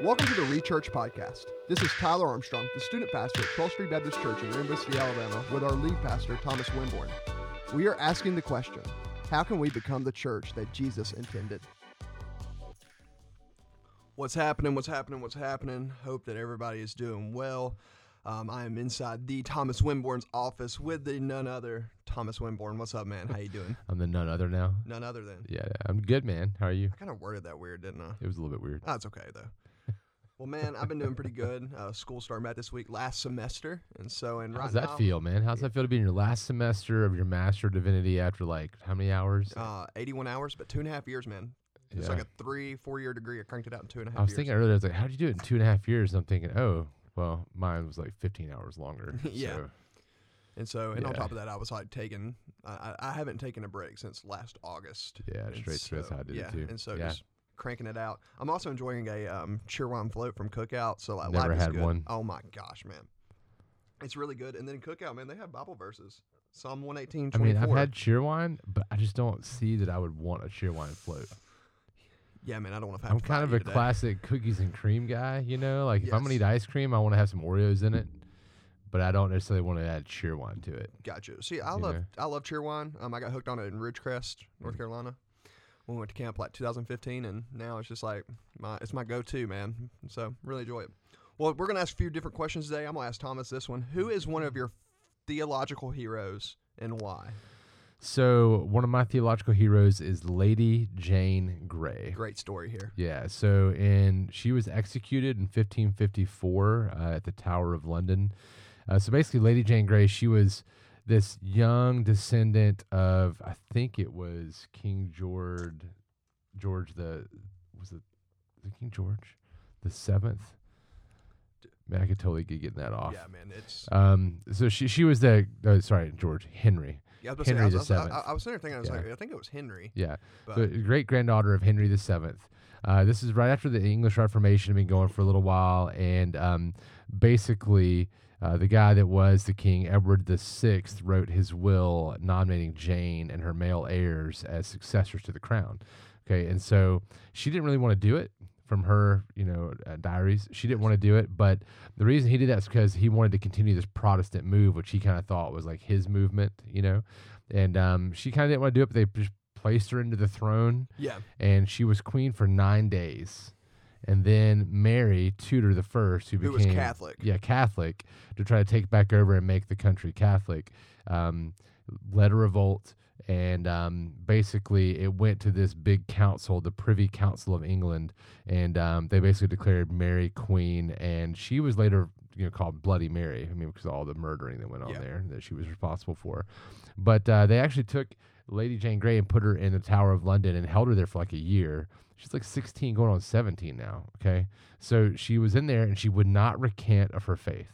Welcome to the Rechurch Podcast. This is Tyler Armstrong, the student pastor at 12th Street Baptist Church in Rainbow City, Alabama, with our lead pastor, Thomas Winborn. We are asking the question how can we become the church that Jesus intended? What's happening? What's happening? What's happening? Hope that everybody is doing well. Um, I am inside the Thomas Winborn's office with the none other Thomas Winborn. What's up, man? How you doing? I'm the none other now. None other than. Yeah, yeah, I'm good, man. How are you? I kind of worded that weird, didn't I? It was a little bit weird. Oh, it's okay though. Well, man, I've been doing pretty good. Uh, school started back this week, last semester, and so and right How's that now, feel, man? How's that feel to be in your last semester of your Master of Divinity after like how many hours? Uh, 81 hours, but two and a half years, man. It's Yeah. like a three, four year degree. I cranked it out in two and a half I was years. thinking earlier, I was like, how did you do it in two and a half years? And I'm thinking, oh, well, mine was like 15 hours longer. Yeah. So, and so, and on top of that, I was like taking, I, I haven't taken a break since last August. yeah, straight through. That's how I did yeah, it too. and so yeah. just cranking it out. I'm also enjoying a um, cheerwine float from Cookout. So like, Never life is had good. one. Oh my gosh, man, it's really good. And then Cookout, man, they have Bible verses. Psalm 118, I mean, I've had cheerwine, but I just don't see that I would want a cheerwine float. Yeah, man, I don't want to. Have. I'm kind of a classic cookies and cream guy, you know? Like if I'm going to eat ice cream, I want to have some Oreos in it, but I don't necessarily want to add cheerwine to it. Gotcha. See, I You love know? I love Cheerwine. Um, I got hooked on it in Ridgecrest, North Mm. Carolina. When we went to camp like 2015, and now it's just like my it's my go-to, man. So really enjoy it. Well, we're gonna ask a few different questions today. I'm gonna ask Thomas this one: Who is one of your theological heroes and why? So one of my theological heroes is Lady Jane Grey. Great story here. Yeah, so and she was executed in 1554 uh, at the Tower of London. Uh, so basically, Lady Jane Grey, she was this young descendant of I think it was King George, George the was it, was it King George the seventh? Man, I could totally get getting that off. Yeah, man. It's Um, so she she was the uh, sorry George Henry. yeah. I was, say, Henry I, was, the I, I, Seventh. I was sitting there thinking, I was Yeah. like, I think it was Henry. Yeah, But so great granddaughter of Henry VII. Uh, this is right after the English Reformation had been going for a little while, and um, basically, uh, the guy that was the king, Edward VI, wrote his will nominating Jane and her male heirs as successors to the crown. Okay, and so she didn't really want to do it from her, you know, uh, diaries. She didn't want to do it, but the reason he did that is because he wanted to continue this Protestant move, which he kind of thought was like his movement, you know. And um, she kind of didn't want to do it, but they just placed her into the throne yeah, and she was queen for nine days. And then Mary Tudor the First, who who became was Catholic? yeah Catholic, to try to take back over and make the country Catholic, um, led a revolt, and um, basically it went to this big council, the Privy Council of England, and um, they basically declared Mary queen, and she was later you know called Bloody Mary. I mean because of all the murdering that went on Yeah. there that she was responsible for, but uh, they actually took Lady Jane Grey and put her in the Tower of London and held her there for like a year. She's like 16, going on 17 now. Okay. So she was in there and she would not recant of her faith.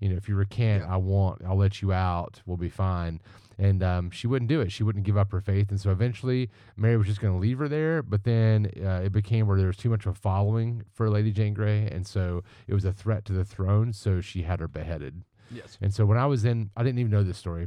You know, if you recant, Yeah. I want, I'll let you out. We'll be fine. And um, she wouldn't do it. She wouldn't give up her faith. And so eventually, Mary was just going to leave her there. But then uh, it became where there was too much of a following for Lady Jane Grey. And so it was a threat to the throne. So she had her beheaded. Yes. And so when I was in, I didn't even know this story.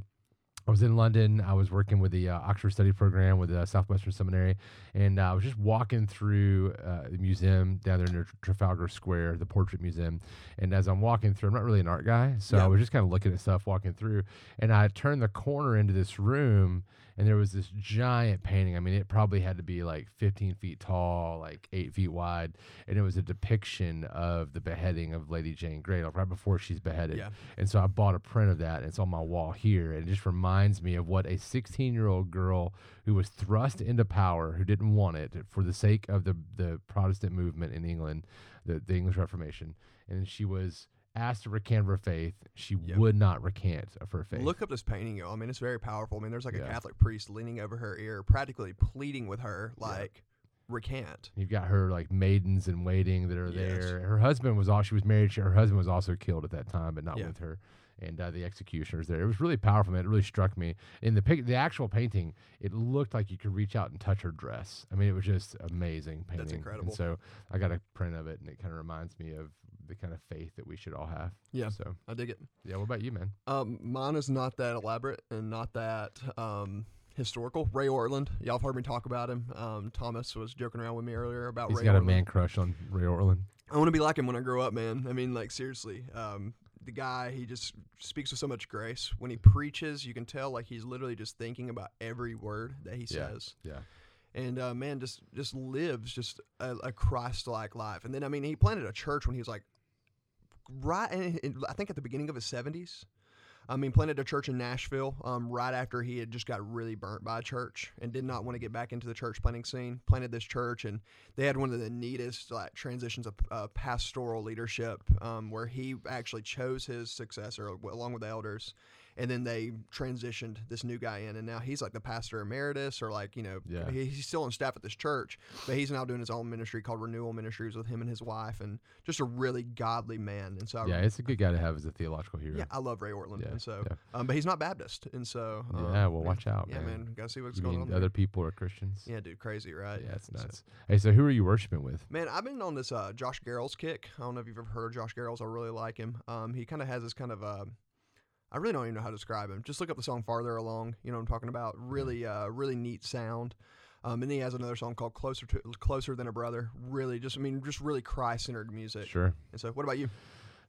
I was in London. I was working with the uh, Oxford Study Program with the Southwestern Seminary, and uh, I was just walking through uh, the museum down there near Trafalgar Square, the Portrait Museum. And as I'm walking through, I'm not really an art guy, so Yeah. I was just kind of looking at stuff walking through. And I turned the corner into this room, and there was this giant painting. I mean, it probably had to be like 15 feet tall, like eight feet wide, and it was a depiction of the beheading of Lady Jane Grey, like right before she's beheaded. Yeah. And so I bought a print of that, and it's on my wall here. And it just reminds me of what a 16 year old girl who was thrust into power, who didn't want it for the sake of the, the Protestant movement in England, the, the English Reformation. And she was asked to recant her faith. She Yep. would not recant of her faith. Look up this painting, yo. I mean, it's very powerful. I mean, there's like a Catholic priest leaning over her ear, practically pleading with her, Yeah. like, recant. You've got her like maidens in waiting that are Yes. there. Her husband was all she was married. She, her husband was also killed at that time, but not Yeah. with her. And uh, the executioners there. It was really powerful, man. It really struck me. In the pic, the actual painting, it looked like you could reach out and touch her dress. I mean, it was just amazing painting. That's incredible. And so I got a print of it, and it kind of reminds me of the kind of faith that we should all have. Yeah. So I dig it. yeah. What about you, man? Um, mine is not that elaborate and not that um, historical. Ray Ortlund, y'all have heard me talk about him. Um, Thomas was joking around with me earlier about He's Ray got a man crush on Ray Ortlund. I want to be like him when I grow up, man. I mean, like seriously, um, the guy he just speaks with so much grace. When he preaches, you can tell like he's literally just thinking about every word that he Yeah. says. Yeah. and uh, man just just lives just a, a Christ-like life. And then I mean, he planted a church when he was like right, in, in- I think at the beginning of his seventies. I mean, planted a church in Nashville um, right after he had just got really burnt by a church and did not want to get back into the church planting scene. Planted this church, and they had one of the neatest like transitions of uh, pastoral leadership, um, where he actually chose his successor along with the elders, and then they transitioned this new guy in, and now he's like the pastor emeritus, or like you know, Yeah. he's still on staff at this church, but he's now doing his own ministry called Renewal Ministries with him and his wife, and just a really godly man. And so, I Yeah, it's a good guy to have as a theological hero. yeah, I love Ray Ortlund, Yeah, and so, yeah. um, but he's not Baptist, and so, um, Yeah, well, watch out, Yeah, man. man, gotta see what's You going on. there. other people are Christians? Yeah, dude, crazy, right? Yeah, it's So- nuts. Hey, so who are you worshiping with? Man, I've been on this uh, Josh Garrels kick. I don't know if you've ever heard of Josh Garrels. I really like him. Um, he kind of has this kind of uh, I really don't even know how to describe him. Just look up the song farther along. You know what I'm talking about. Really, uh, really neat sound. Um, and then he has another song called "Closer to Closer Than a Brother." Really, just I mean, just really Christ-centered music. Sure. And so, what about you?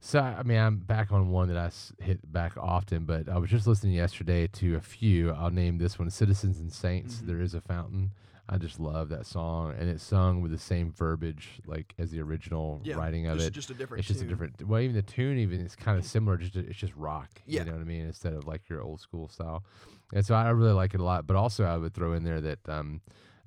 So I mean, I'm back on one that I s- hit back often, but I was just listening yesterday to a few. I'll name this one: "Citizens and Saints." Mhm. There is a fountain. I just love that song, and it's sung with the same verbiage like as the original Yeah, writing of just, it. just a different. It's just tune. a different. Well, even the tune, even it's kind of similar. Just it's just rock. Yeah. You know what I mean? Instead of like your old school style. And so I really like it a lot. But also, I would throw in there that um,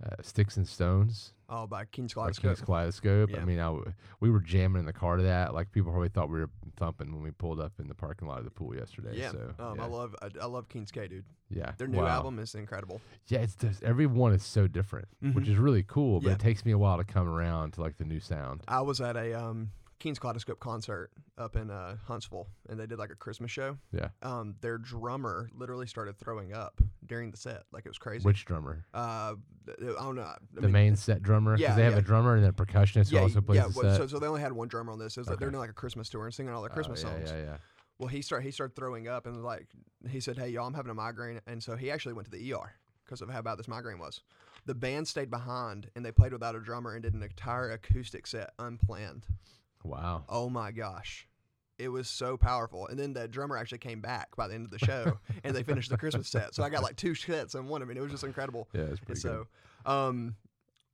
uh, "Sticks and Stones." Oh, by King's by Kaleidoscope. King's Kaleidoscope. Yeah. I mean, I w- we were jamming in the car to that. Like people probably thought we were thumping when we pulled up in the parking lot of the pool yesterday. Yeah, So um, yeah, I love I, I love King's K, dude. yeah. Their new Wow. album is incredible. Yeah, it's just every one is so different, which Mhm. is really cool. But Yeah. it takes me a while to come around to like the new sound. I was at a um, King's Kaleidoscope concert up in uh, Huntsville, and they did like a Christmas show. Yeah. Um, their drummer literally started throwing up during the set, like it was crazy. Which drummer? uh, th- I don't know. I the mean, main set drummer? yeah, they have yeah. a drummer and then a percussionist Yeah, who also plays yeah. the well, set. so, so they only had one drummer on this. It was like they're doing like a Christmas tour and singing all their Oh, Christmas yeah, songs. Yeah, yeah. Well, he started he started throwing up and like he said, "Hey, y'all, I'm having a migraine," and so he actually went to the ER because of how bad this migraine was. The band stayed behind and they played without a drummer and did an entire acoustic set unplanned. Wow. Oh my gosh. It was so powerful. And then the drummer actually came back by the end of the show and they finished the Christmas set. So I got like two sets in one. I mean, it was just incredible. Yeah, it's And pretty good. so, um,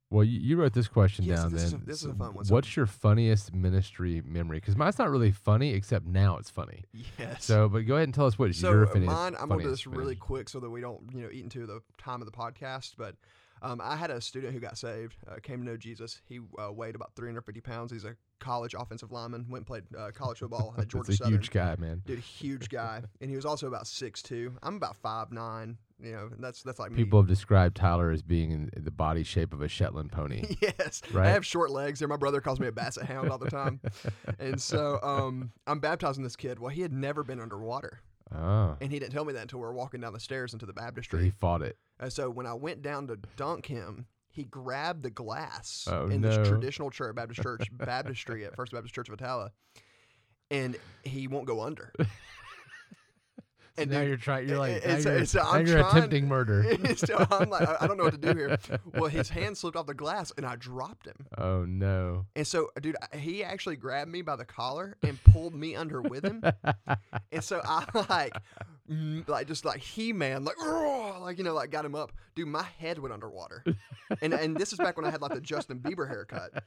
Well, you, you wrote this question Yes, down. this is then a- this is a fun one. So- What's your funniest ministry memory? Because mine's not really funny, except now it's funny. yes. So, but go ahead and tell us what so your funniest. mine, I'm going to do this really quick so that we don't, you know, eat into the time of the podcast. But um, I had a student who got saved, uh, came to know Jesus. He uh, weighed about 350 pounds. He's a college offensive lineman. Went and played uh, college football at Georgia That's a Southern. huge guy, man. Dude, huge guy, and he was also about six two. I'm about five nine. You know, that's that's like me. People have described Tyler as being in the body shape of a Shetland pony. yes, Right? I have short legs. There, my brother calls me a basset hound all the time, and so um, I'm baptizing this kid. Well, he had never been underwater, oh, and he didn't tell me that until we were walking down the stairs into the so he fought it. And so when I went down to dunk him, he grabbed the glass Oh, in no. this traditional church, Baptist church, baptistry at First Baptist Church of Attalla, and he won't go under. So now dude, you're trying. You're like and now you're, and now I'm you're trying- attempting murder. so I'm like, I don't know what to do here. Well, his hand slipped off the glass, and I dropped him. oh no. And so, dude, he actually grabbed me by the collar and pulled me under with him. And so I like, like just like he man, like, like you know, like got him up. Dude, my head went underwater. And and this is back when I had like the Justin Bieber haircut.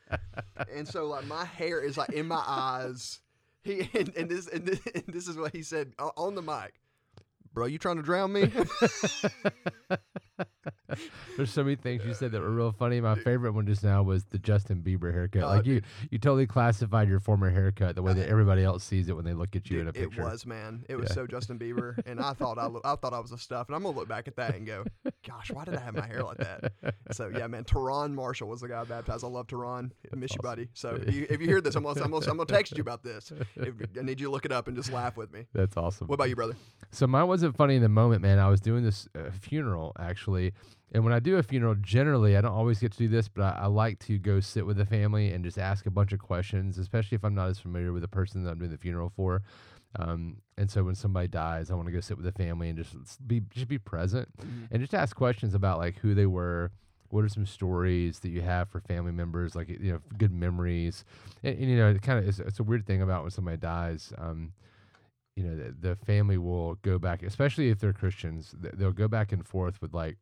And so like my hair is like in my eyes. He and, and this and this, and this is what he said on the mic. Bro, you trying to drown me? There's so many things you said that were real funny. My favorite one just now was the Justin Bieber haircut. Oh, like you, you totally classified your former haircut the way that everybody else sees it when they look at you in a Dude, it was man. It was Yeah. so Justin Bieber, and I thought I, lo- I thought I was a stuff, and I'm gonna look back at that and go, "Gosh, why did I have my hair like that?" So yeah, man. Teron Marshall was the guy I baptized. I love Teron. I miss you, buddy. So if you, if you hear this, I'm gonna, I'm, gonna, I'm gonna text you about this. If, I need you to look it up and just laugh with me. That's awesome. What about you, brother? So mine wasn't funny in the moment, man. I was doing this uh, funeral actually, and when I do a funeral, generally I don't always get to do this, but I, I like to go sit with the family and just ask a bunch of questions, especially if I'm not as familiar with the person that I'm doing the funeral for. Um, and so when somebody dies, I want to go sit with the family and just be just be present and just ask questions about like who they were, what are some stories that you have for family members, like you know, good memories, and, and you know, it kind of it's, it's a weird thing about when somebody dies. Um, you know, the, the family will go back, especially if they're Christians. They'll go back and forth with like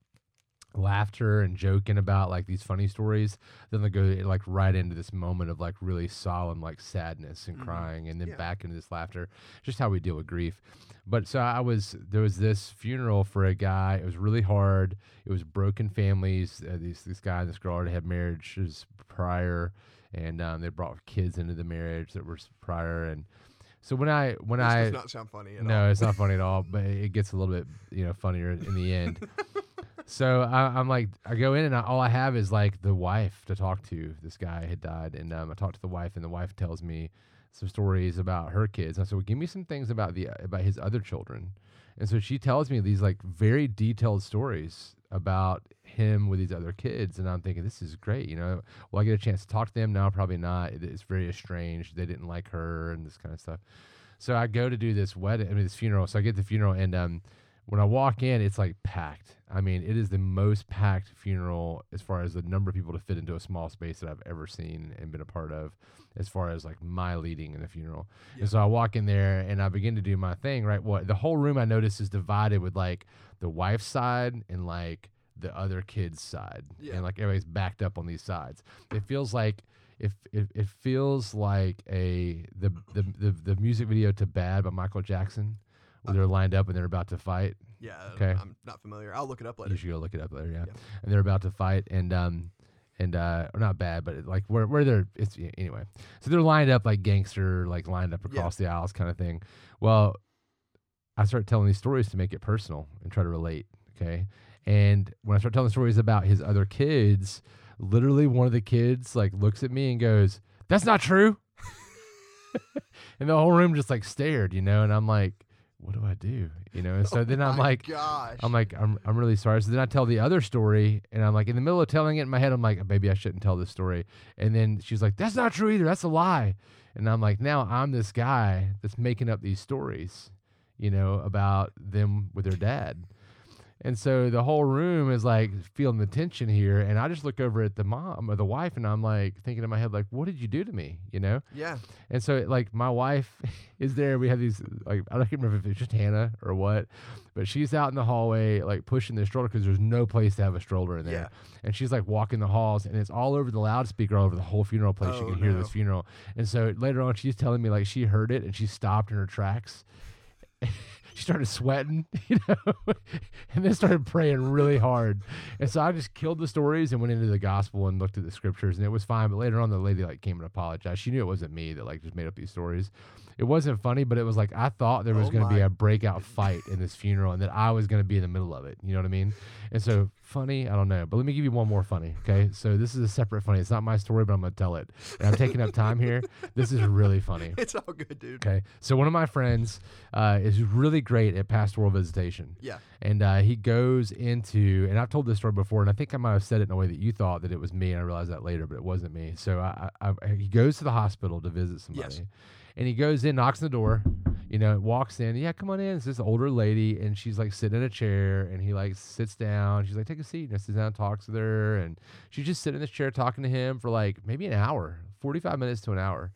laughter and joking about like these funny stories. Then they'll go like right into this moment of like really solemn like sadness and Mhm. crying, and then Yeah. back into this laughter. Just how we deal with grief. But so I was there was this funeral for a guy. It was really hard. It was broken families. Uh, these this guy and this girl already had marriages prior, and um, they brought kids into the marriage that were prior. And so when I when This I does not sound funny at no, all. it's not funny at all, but it gets a little bit, you know, funnier in the end. so I, I'm like, I go in and I, all I have is like the wife to talk to. This guy had died, and um, I talked to the wife, and the wife tells me some stories about her kids. And I said, well, give me some things about the about his other children. And so she tells me these like very detailed stories about him with these other kids, and I'm thinking this is great. You know, will I get a chance to talk to them? now probably not. It's very estranged. They didn't like her and this kind of stuff. So I go to do this wedding, I mean this funeral. So I get the funeral, and um, when I walk in, it's like packed. I mean, it is the most packed funeral as far as the number of people to fit into a small space that I've ever seen and been a part of, as far as like my leading in a funeral. Yeah. And so I walk in there and I begin to do my thing. Right, what the whole room I notice is divided with like the wife's side and like the other kid's side, Yeah. and like everybody's backed up on these sides. It feels like if it, it feels like a the, the the the music video to Bad by Michael Jackson, where uh, they're lined up and they're about to fight. Yeah. Okay. I'm not familiar. I'll look it up later. You should go look it up later, yeah. Yeah. And they're about to fight, and um, and uh, not bad, but like where where they're it's anyway. So they're lined up like gangster, like lined up Yeah. across the aisles, kind of thing. Well, I start telling these stories to make it personal and try to relate. Okay, and when I start telling stories about his other kids, literally one of the kids like looks at me and goes, "That's not true," and the whole room just like stared, you know. And I'm like, "What do I do?" You know. And so Oh then I'm like. gosh. I'm like, I'm, I'm really sorry. So then I tell the other story, and I'm like, in the middle of telling it in my head, I'm like, maybe I shouldn't tell this story. And then she's like, that's not true either. That's a lie. And I'm like, now I'm this guy that's making up these stories, you know, about them with their dad. And so the whole room is like feeling the tension here. And I just look over at the mom or the wife, and I'm like thinking in my head, like, what did you do to me? You know? yeah. And so, like, my wife is there. We have these, like, I don't remember if it's just Hannah or what, but she's out in the hallway, like, pushing the stroller because there's no place to have a stroller in there. Yeah. And she's like walking the halls, and it's all over the loudspeaker, all over the whole funeral place. Oh, you can hear no. this funeral. And so later on, she's telling me, like, she heard it and she stopped in her tracks. she started sweating, you know, and then started praying really hard. And so I just killed the stories and went into the gospel and looked at the scriptures, and it was fine. But later on, the lady like came and apologized. She knew it wasn't me that like just made up these stories. It wasn't funny, but it was like I thought there was Oh going to be a breakout fight in this funeral, and that I was going to be in the middle of it. You know what I mean? And so funny, I don't know. But let me give you one more funny. Okay, so this is a separate funny. It's not my story, but I'm going to tell it. And I'm taking up time here. This is really funny. It's all good, dude. Okay. So one of my friends uh, is really great at pastoral visitation. Yeah. And uh, he goes into, and I've told this story before, and I think I might have said it in a way that you thought that it was me, and I realized that later, but it wasn't me. So I, I, I, he goes to the hospital to visit somebody. Yes. And he goes in, knocks on the door, you know, walks in. Yeah, come on in. It's this older lady, and she's like sitting in a chair, and he like sits down. She's like, take a seat. And I sits down, and talks with her, and she's just sitting in this chair talking to him for like maybe an hour, forty-five minutes to an hour.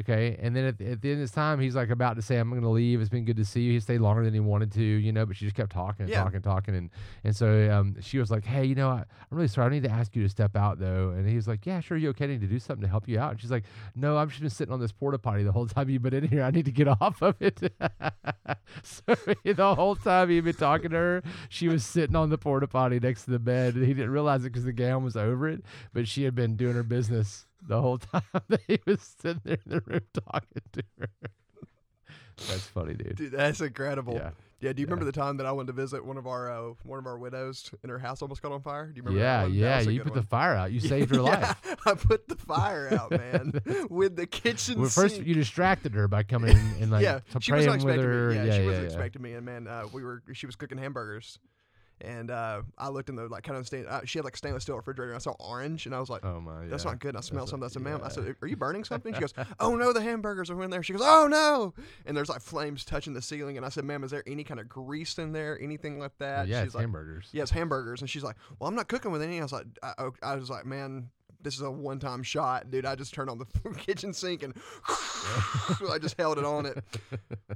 Okay. And then at, the- at the end of this time, he's like about to say, I'm going to leave. It's been good to see you. He stayed longer than he wanted to, you know, but she just kept talking and Yeah. talking, talking. And, and so um, she was like, Hey, you know, I, I'm really sorry. I need to ask you to step out though. And he was like, Yeah, sure. You okay? I need to do something to help you out. And she's like, No, I've just been sitting on this porta potty the whole time you've been in here. I need to get off of it. so the whole time he'd been talking to her, she was sitting on the porta potty next to the bed. And he didn't realize it because the gown was over it, but she had been doing her business the whole time that he was sitting there in the room talking to her. That's funny, dude. Dude, that's incredible. Yeah. Yeah, do you remember the time that I went to visit one of our uh, one of our widows and her house almost caught on fire? Do you remember? Yeah, that one? Yeah. You put the fire out. You saved her life. I put the fire out, man, with the kitchen Well, first, sink. you distracted her by coming in and like yeah, she wasn't praying with expecting her. me. Yeah, yeah, she yeah, wasn't yeah. expecting me, and man, uh, we were she was cooking hamburgers, And uh, I looked in the like kind of stain. Uh, she had like a stainless steel refrigerator. And I saw orange, and I was like, Oh my. God. "That's yeah. not good." And I smell something. I not- said, "Ma'am," I said, "Are you burning something?" She goes, "Oh no, the hamburgers are in there." She goes, "Oh no!" And there's like flames touching the ceiling. And I said, "Ma'am, is there any kind of grease in there? Anything like that?" yeah, She's it's like, hamburgers. Yes, hamburgers. And she's like, "Well, I'm not cooking with any." I was like, I, oh, I was like, man. This is a one-time shot, dude. I just turned on the kitchen sink and I just held it on it.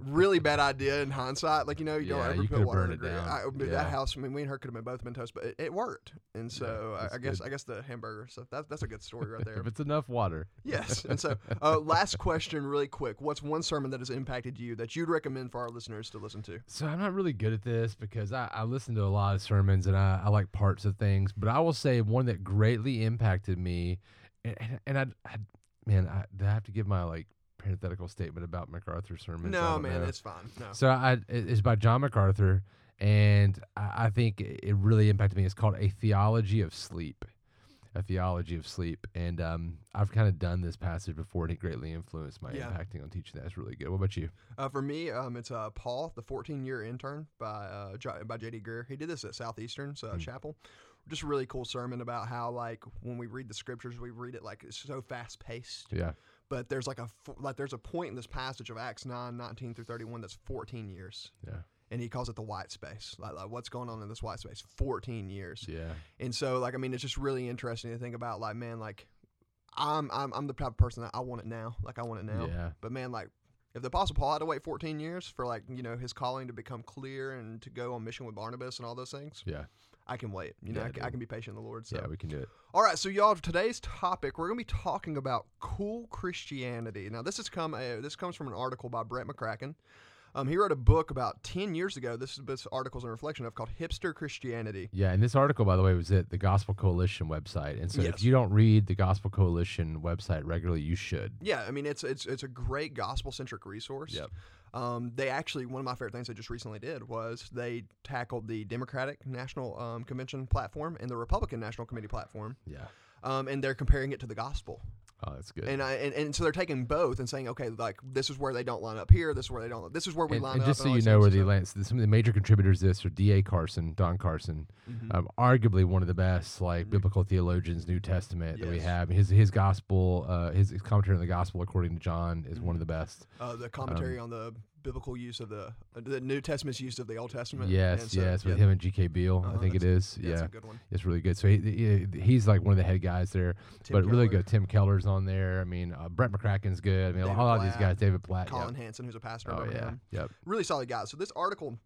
Really bad idea in hindsight. Like you know, you Yeah, don't ever you put water in it grill. down. I, Yeah. That house. I mean, we and her could have been both been toast, but it, it worked. And so I, I guess good. I guess the hamburger. So that, that's a good story right there. if it's enough water. yes. And so uh, last question, really quick. What's one sermon that has impacted you that you'd recommend for our listeners to listen to? So I'm not really good at this because I, I listen to a lot of sermons and I, I like parts of things, but I will say one that greatly impacted me, and and, and I, I man, I, I have to give my like parenthetical statement about MacArthur sermons. No, man, know. it's fine. No. So I, it- it's by John MacArthur, and I, I think it really impacted me. It's called A Theology of Sleep. A Theology of Sleep. And um, I've kind of done this passage before, and it greatly influenced my Yeah. impacting on teaching that. It's really good. What about you? Uh, for me, um, it's uh, Paul, the 14 year intern by uh, J- by J.D. Greear. He did this at Southeastern uh, Mm. Chapel. Just a really cool sermon about how like when we read the scriptures, we read it like it's so fast paced. Yeah. But there's like a like there's a point in this passage of Acts 9, 19 through 31 that's 14 years, Yeah. and he calls it the white space. Like, like what's going on in this white space? 14 years. Yeah. And so, like, I mean, it's just really interesting to think about. Like, man, like, I'm I'm I'm the type of person that I want it now. Like, I want it now. Yeah. But man, like, if the Apostle Paul had to wait 14 years for like you know his calling to become clear and to go on mission with Barnabas and all those things, Yeah. I can wait. You know, Yeah, I, can, I can be patient in the Lord. So, Yeah. We can do it. all right. So, y'all, today's topic we're gonna be talking about cool Christianity. Now, this has come uh, this comes from an article by Brett McCracken. Um, he wrote a book about 10 years ago. This is this article's a reflection of called Hipster Christianity. Yeah, and this article, by the way, was at the Gospel Coalition website. And so Yes. if you don't read the Gospel Coalition website regularly, you should. Yeah, I mean it's it's it's a great gospel centric resource. Yep. Um, they actually one of my favorite things they just recently did was they tackled the Democratic National um, Convention platform and the Republican National Committee platform, Yeah. um, and they're comparing it to the gospel. Oh, that's good. And I and, and so they're taking both and saying, okay, like this is where they don't line up here, this is where they don't, this is where we and, line and up. just so you know where the Lance, some of the major contributors to this are D.A. Carson, Don Carson, Mhm. um, arguably one of the best like Mhm. biblical theologians, New Testament that we have. His his gospel, uh, his, his commentary on the gospel according to John is one of the best. uh, the commentary on the biblical use of the uh, the New Testament's use of the Old Testament. Yes, so, yes, with yeah, him and G.K. Beale, I Uh-huh, think it is. yeah, that's Yeah, a good one. it's really good. So he, he he's like one of the head guys there, Tim but really good. Tim Keller's on there. I mean, uh, Brett McCracken's good. I mean, David a lot of these guys, David Platt. Colin Yep. Hansen, who's a pastor. Oh yeah, him. yep. really solid guys. So this article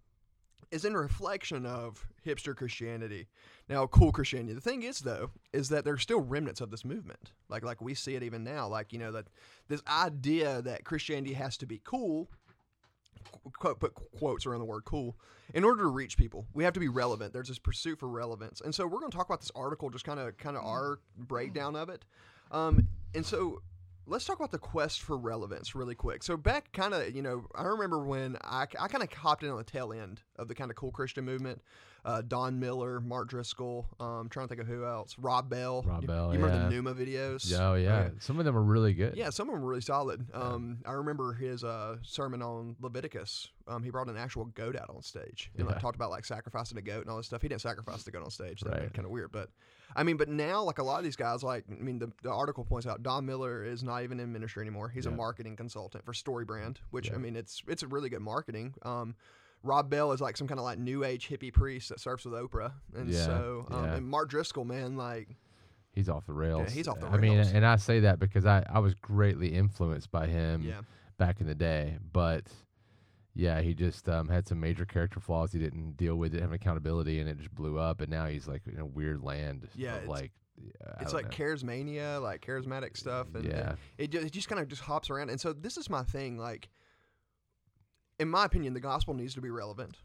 is in reflection of hipster Christianity. Now, cool Christianity. The thing is, though, is that there's still remnants of this movement. Like, like we see it even now. Like, you know, that this idea that Christianity has to be cool. Qu- Quote, put quotes around the word cool in order to reach people. We have to be relevant. There's this pursuit for relevance, and so we're going to talk about this article, just kind of, kind of our breakdown of it. Um, and so let's talk about the quest for relevance really quick. So back kind of, you know, I remember when I, I kind of hopped in on the tail end of the kind of cool Christian movement. Uh, Don Miller, Mark Driscoll, um, trying to think of who else. Rob Bell. Rob you, Bell, You remember yeah. the Nooma videos? Yeah, oh yeah. Okay. Some of them are really good. Yeah, some of them were really solid. Um, I remember his uh, sermon on Leviticus. Um, he brought an actual goat out on stage. And like, talked about like sacrificing a goat and all this stuff. He didn't sacrifice the goat on stage. That Right. kind of weird. But I mean, but now like a lot of these guys, like I mean, the, the article points out Don Miller is not even in ministry anymore. He's a marketing consultant for Story Brand, which Yeah. I mean, it's it's a really good marketing. Um, Rob Bell is like some kind of like new age hippie priest that surfs with Oprah, and Yeah, so um, yeah. and Mark Driscoll, man, like He's off the rails. he's off the rails. I mean, and I say that because I, I was greatly influenced by him yeah, back in the day. But yeah, he just um, had some major character flaws he didn't deal with, didn't have accountability, and it just blew up. And now he's like in a weird land Yeah, of it's- like, I it's like know. charismania, like charismatic stuff, and, and yeah, it just, it just kind of just hops around. And so this is my thing. Like, in my opinion, the gospel needs to be relevant,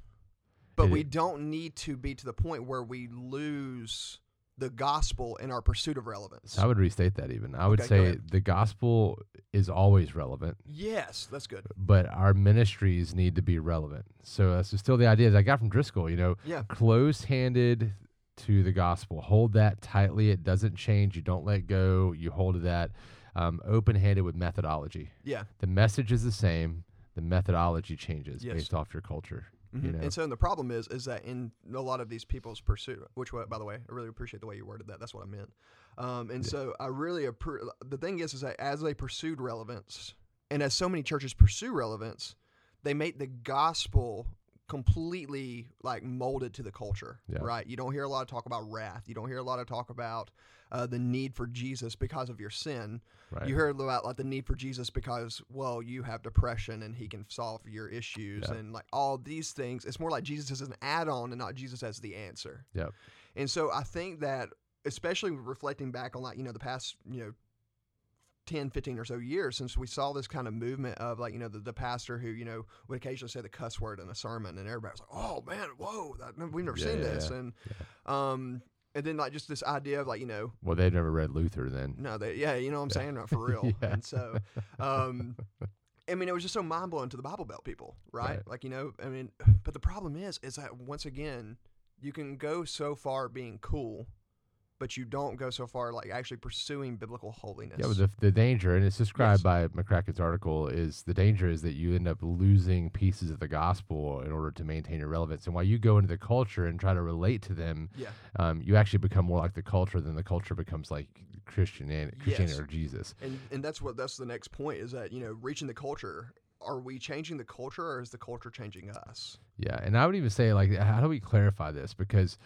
but It we i- don't need to be to the point where we lose the gospel in our pursuit of relevance. I would restate that even. I would Okay, say the gospel is always relevant. yes, that's good. but our ministries need to be relevant. So that's still the idea that I got from Driscoll. You know, Yeah, closed-handed to the gospel. Hold that tightly. It doesn't change. You don't let go. You hold to that. Um, open-handed with methodology. yeah, The message is the same. The methodology changes Yes. based off your culture. Mhm. You know? And so the problem is, is that in a lot of these people's pursuit, which, by the way, I really appreciate the way you worded that. That's what I meant. Um, and Yeah. so I really appre- the thing is, is that as they pursued relevance, and as so many churches pursue relevance, they make the gospel completely like molded to the culture, Yeah. right? You don't hear a lot of talk about wrath. You don't hear a lot of talk about uh, the need for Jesus because of your sin. Right. You heard about like the need for Jesus because well you have depression and he can solve your issues Yeah. and like all these things. It's more like Jesus as an add-on and not Jesus as the answer. Yep. And so I think that especially reflecting back on like you know the past you know 10 15 or so years since we saw this kind of movement of like you know the, the pastor who you know would occasionally say the cuss word in a sermon and everybody was like oh man whoa that, we've never Yeah, seen yeah, this yeah. and um and then like just this idea of like you know Well, they'd never read Luther then. no, they, yeah, you know what I'm saying, Not for real. And so, um, I mean, it was just so mind blowing to the Bible Belt people, right? Right. Like you know, I mean, but the problem is, is that once again, you can go so far being cool, but you don't go so far like actually pursuing biblical holiness. Yeah, but the, the danger, and it's described Yes. by McCracken's article, is the danger is that you end up losing pieces of the gospel in order to maintain your relevance. And while you go into the culture and try to relate to them, yeah, um, you actually become more like the culture than the culture becomes like Christianity, Christianity Yes. or Jesus. and and that's what that's the next point is that you know reaching the culture. Are we changing the culture, or is the culture changing us? Yeah, and I would even say like, how do we clarify this? Because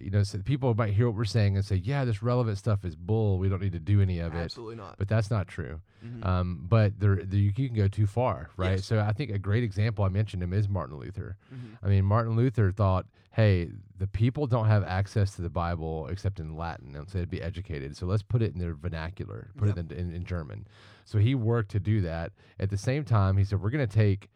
you know, so people might hear what we're saying and say, "Yeah, this relevant stuff is bull. We don't need to do any of it." Absolutely not. But that's not true. Mhm. Um, but there, there, you can go too far, right? Yes. So I think a great example I mentioned him is Martin Luther. Mhm. I mean, Martin Luther thought, hey, the people don't have access to the Bible except in Latin, and so they'd be educated. So let's put it in their vernacular, put it in, in, in German. So he worked to do that. At the same time, he said, we're going to take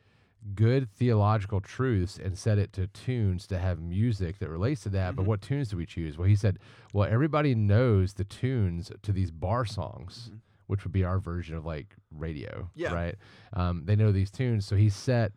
good theological truths and set it to tunes to have music that relates to that. But Mhm. what tunes do we choose? Well, he said, well, everybody knows the tunes to these bar songs, Mhm. which would be our version of like radio, Yeah. right? Um, they know these tunes. So he set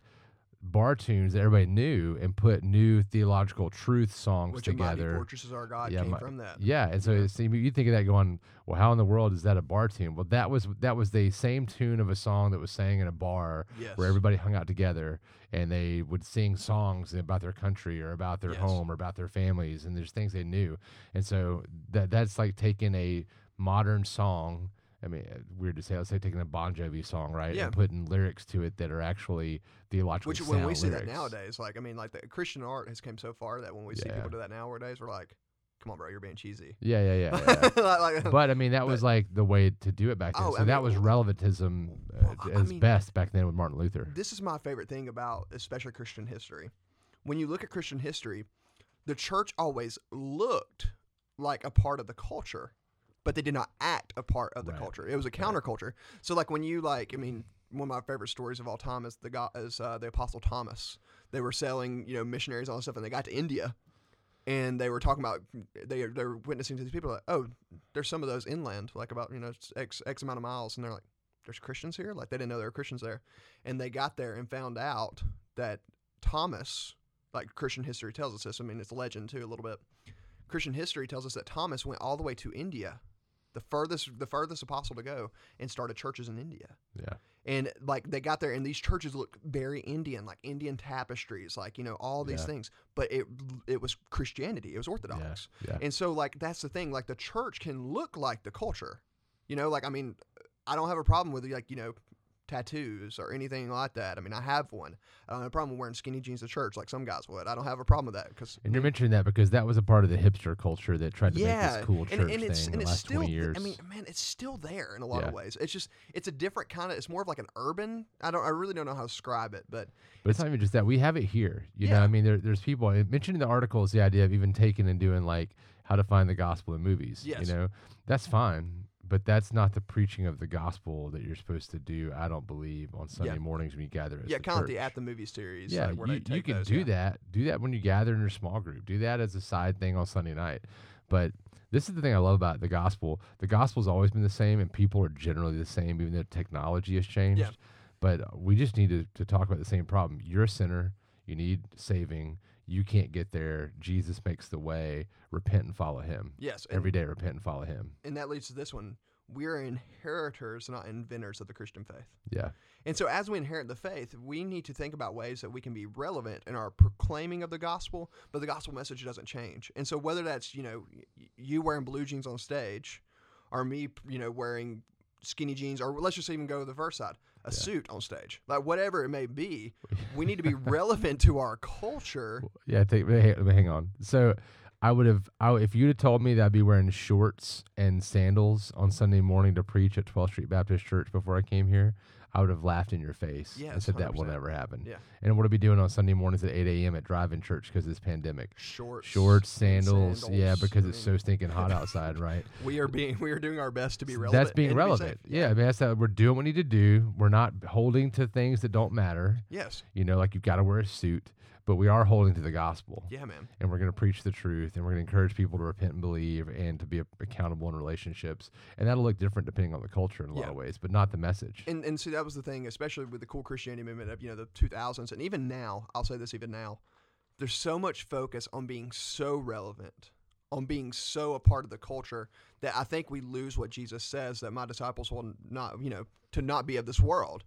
bar tunes that everybody knew and put new theological truth songs Which together. fortress is our God Yeah, came mi- from that. Yeah, and so Yeah. it's- you think of that going, well, how in the world is that a bar tune? Well, that was that was the same tune of a song that was sang in a bar Yes. where everybody hung out together and they would sing songs about their country or about their Yes. home or about their families and there's things they knew. And so that that's like taking a modern song. I mean, uh, weird to say. Let's say taking a Bon Jovi song, right, Yeah. and putting lyrics to it that are actually theologically Which sound when we see that nowadays, like I mean, like the Christian art has come so far that when we see people do that nowadays, we're like, "Come on, bro, you're being cheesy." Yeah, yeah, yeah. yeah, yeah. Like- like- but I mean, that was like the way to do it back then. Oh, so I that mean, was well, relativism uh, I- as mean- best back then with Martin Luther. this is my favorite thing about especially Christian history. When you look at Christian history, the church always looked like a part of the culture, but they did not act a part of the Right. culture. It was a counterculture. So like when you like, I mean, one of my favorite stories of all time is the guy is uh, the Apostle Thomas. They were selling, you know, missionaries and all this stuff, and they got to India, and they were talking about they they were witnessing to these people like, oh, there's some of those inland, like about you know x x amount of miles, and they're like, there's Christians here, like they didn't know there were Christians there, and they got there and found out that Thomas, like Christian history tells us this. I mean, it's a legend too a little bit. Christian history tells us that Thomas went all the way to India, the furthest the furthest apostle to go, and started churches in India. Yeah. And like they got there, and these churches look very Indian, like Indian tapestries, like you know all these Yeah. things. But it it was Christianity, it was Orthodox. Yeah. And so like that's the thing, like the church can look like the culture. You know, like I mean, I don't have a problem with like, you know, tattoos or anything like that. I mean, I have one. I don't have a problem wearing skinny jeans to church like some guys would. I don't have a problem with that because And you're mentioning that because that was a part of the hipster culture that tried to make this cool church and, and it's thing the it's last still. 20 years. I mean, man, it's still there in a lot Yeah. of ways. It's just it's a different kind of. It's more of like an urban. I don't. I really don't know how to describe it, but But it's not even just that. We have it here. You know, I mean, there, there's people mentioning the article is the idea of even taking and doing like how to find the gospel in movies. Yes. You know, that's fine, but that's not the preaching of the gospel that you're supposed to do. I don't believe on Sunday Yeah. mornings when you gather. As yeah, kind of like the at the movie series. Yeah, like, you, you can those, do yeah. that. Do that when you gather in your small group. Do that as a side thing on Sunday night. But this is the thing I love about the gospel. The gospel's always been the same, and people are generally the same, even though technology has changed. Yeah. But we just need to, to talk about the same problem. You're a sinner. You need saving. You can't get there. Jesus makes the way. Repent and follow Him. Yes, Every day, repent and follow Him. and that leads to this one. We are inheritors, not inventors of the Christian faith. Yeah. And so, as we inherit the faith, we need to think about ways that we can be relevant in our proclaiming of the gospel, but the gospel message doesn't change. And so, whether that's you know you wearing blue jeans on stage, or me you know wearing skinny jeans, or let's just even go to the verse side, a suit on stage, like whatever it may be, we need to be relevant to our culture. Yeah, hang on. So I would have, I, if you'd have told me that I'd be wearing shorts and sandals on Sunday morning to preach at 12th Street Baptist Church before I came here, I would have laughed in your face and Yes, said that will never happen. Yeah. And what are we doing on Sunday mornings at 8 a.m. at drive-in church because of this pandemic? Shorts, Shorts, and sandals, yeah, because I it's so mm. stinking hot outside, right? we are being we are doing our best to be relevant. That's being and to be relevant. yeah, I mean, that's that we're doing what we need to do. We're not holding to things that don't matter. Yes. You know, like you've got to wear a suit, but we are holding to the gospel. Yeah, man. and we're going to preach the truth and we're going to encourage people to repent and believe and to be accountable in relationships and that'll look different depending on the culture in a lot of ways but not the message And and see that was the thing, especially with the cool Christianity movement of you know the 2000s, and even now. I'll say this even now. There's so much focus on being so relevant, on being so a part of the culture that I think we lose what Jesus says that my disciples will not, you know, to not be of this world.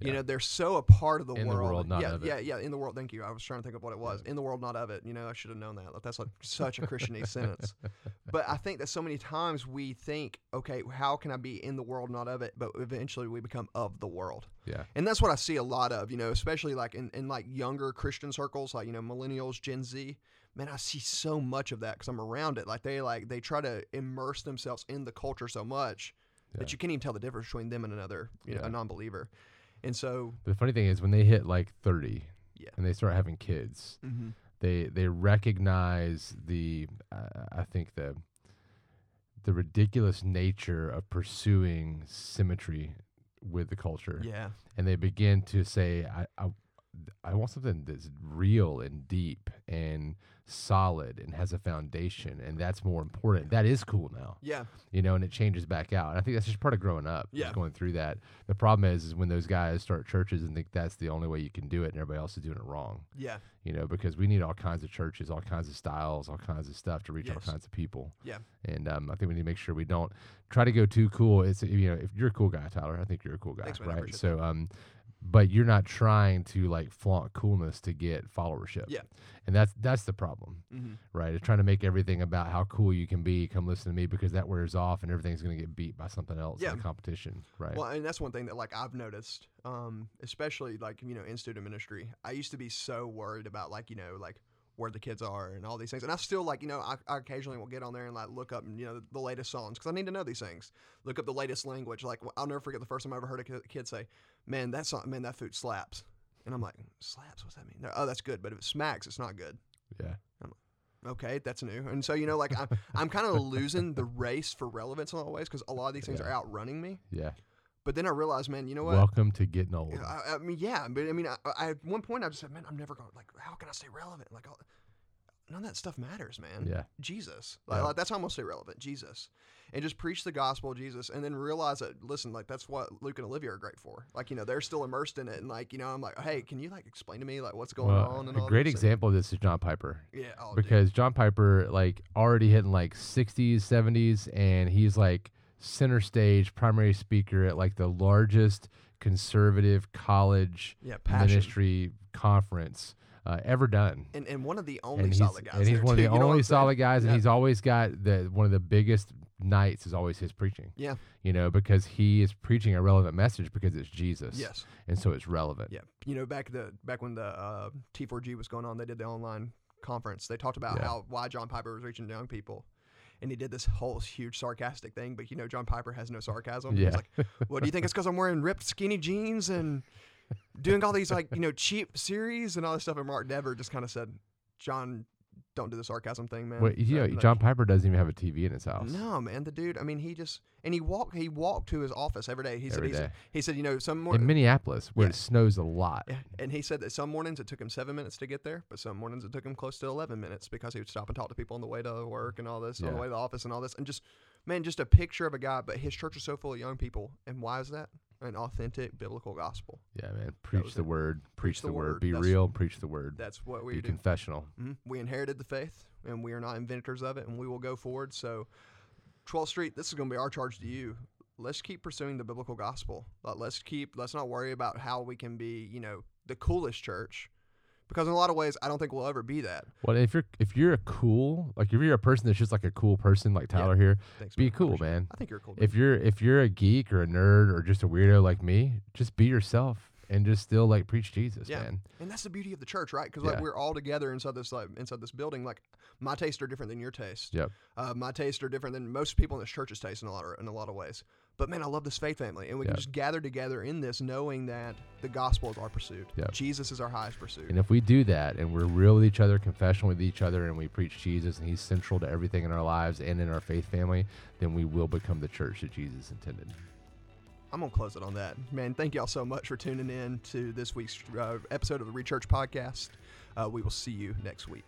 You know, they're so a part of the In the world. world, not yeah, of it. yeah, yeah. In the world. Thank you. I was trying to think of what it was. In the world, not of it. You know, I should have known that. Like, That's like such a Christianese sentence. But I think that so many times we think, okay, how can I be in the world, not of it? But eventually we become of the world. yeah And that's what I see a lot of, you know, especially like in, in like younger Christian circles, like, you know, millennials, Gen Z. Man, I see so much of that because I'm around it. Like they like they try to immerse themselves in the culture so much Yeah. that you can't even tell the difference between them and another, you know, a non-believer. And so, the funny thing is when they hit like 30 Yeah. and they start having kids mhm, they they recognize the uh, i think the the ridiculous nature of pursuing symmetry with the culture yeah, and they begin to say I, I I want something that's real and deep and solid and has a foundation and that's more important. That is cool now. yeah, You know, and it changes back out. And I think that's just part of growing up. Yeah. going through that. The problem is is when those guys start churches and think that's the only way you can do it and everybody else is doing it wrong. yeah, You know, because we need all kinds of churches, all kinds of styles, all kinds of stuff to reach all kinds of people. Yeah. And um, I think we need to make sure we don't try to go too cool. It's you know, if you're a cool guy, Tyler, I think you're a cool guy, Thanks. Right? So um but you're not trying to like flaunt coolness to get followership. Yeah. And that's that's the problem, hmm right? It's trying to make everything about how cool you can be. Come listen to me because that wears off and everything's going to get beat by something else Yeah. in the competition, right? Well, and that's one thing that like I've noticed, um, especially like you know in student ministry. I used to be so worried about like you know like where the kids are and all these things, and I still like you know I, I occasionally will get on there and like look up you know the, the latest songs because I need to know these things. Look up the latest language. Like I'll never forget the first time I ever heard a kid say, "Man, that song, man, that food slaps," and I'm like, "Slaps? What's that mean?" They're, oh, that's good, but if it smacks, it's not good. yeah. Okay, that's new. And so you know, like I'm, I'm kind of losing the race for relevance in a lot of ways because a lot of these things Yeah. are outrunning me. Yeah. But then I realized, man, you know what? Welcome to getting old. I, I mean, yeah, but I mean, I, I, at one point I just said, man, I'm never going. to Like, how can I stay relevant? Like, I'll, none of that stuff matters, man. Yeah. Jesus, like, Yeah. like, that's how I'm gonna stay relevant. Jesus, and just preach the gospel of Jesus, and then realize that, listen, like that's what Luke and Olivia are great for. Like, you know, they're still immersed in it, and like, you know, I'm like, hey, can you like explain to me like what's going Well, on? And a great example of this is John Piper. Yeah, oh, dude. because John Piper like already hitting like 60s, 70s, and he's like center stage primary speaker at like the largest conservative college yeah, ministry conference uh, ever done. And, and one of the only solid guys. and he's one of the you know what only solid guys, and he's always got the one of the biggest nights is always his preaching. Yeah. you know, because he is preaching a relevant message because it's Jesus. Yes. and so it's relevant. Yeah, you know, back the back when the uh, T4G was going on, they did the online conference. They talked about Yeah. how why John Piper was reaching young people, and he did this whole huge sarcastic thing. But you know, John Piper has no sarcasm. He's like, "What do you think? It's because I'm wearing ripped skinny jeans and doing all these like you know cheap series and all this stuff." And Mark Dever just kind of said, "John, don't do the sarcasm thing, man." Well, you know, That- that- John Piper doesn't even have a TV in his house. No, man, the dude. I mean, he just and he walked. He walked to his office every day. He said. Every He said, day. he said, you know, some in. Minneapolis, where Yeah. it snows a lot. Yeah, and he said that some mornings it took him seven minutes to get there, but some mornings it took him close to eleven minutes because he would stop and talk to people on the way to work and all this, on Yeah. the way to the office and all this, and just man, just a picture of a guy. But his church is so full of young people, and why is that? An authentic biblical gospel. Yeah, man. Preach the it. word. Preach, the the, word. word. Be That's- real. Preach the word. That's what we do. Be do. confessional. Mhm. We inherited the faith, and we are not inventors of it, and we will go forward. So, 12th Street, this is going to be our charge to you. let's keep pursuing the biblical gospel. Let's keep let's not worry about how we can be, you know, the coolest church. Because in a lot of ways, I don't think we'll ever be that. Well, if you're if you're a cool like if you're a person that's just like a cool person like Yeah. Tyler here, Thanks, be man. Cool, man. I think you're a cool. If you're if you're a geek or a nerd or just a weirdo like me, just be yourself and just still like preach Jesus, Yeah. man. And that's the beauty of the church, right? Because like Yeah. we're all together inside this like inside this building. Like my tastes are different than your taste. Yep. Uh, my tastes are different than most people in this church's taste in a lot of, in a lot of ways. But man, I love this faith family, and we Yeah. can just gather together in this, knowing that the gospel is our pursuit. Yep. Jesus is our highest pursuit. And if we do that and we're real with each other, confessional with each other, and we preach Jesus and He's central to everything in our lives and in our faith family, then we will become the church that Jesus intended. I'm gonna close it on that. Man, thank y'all so much for tuning in to this week's uh, episode of the Rechurch Podcast. Uh, we will see you next week.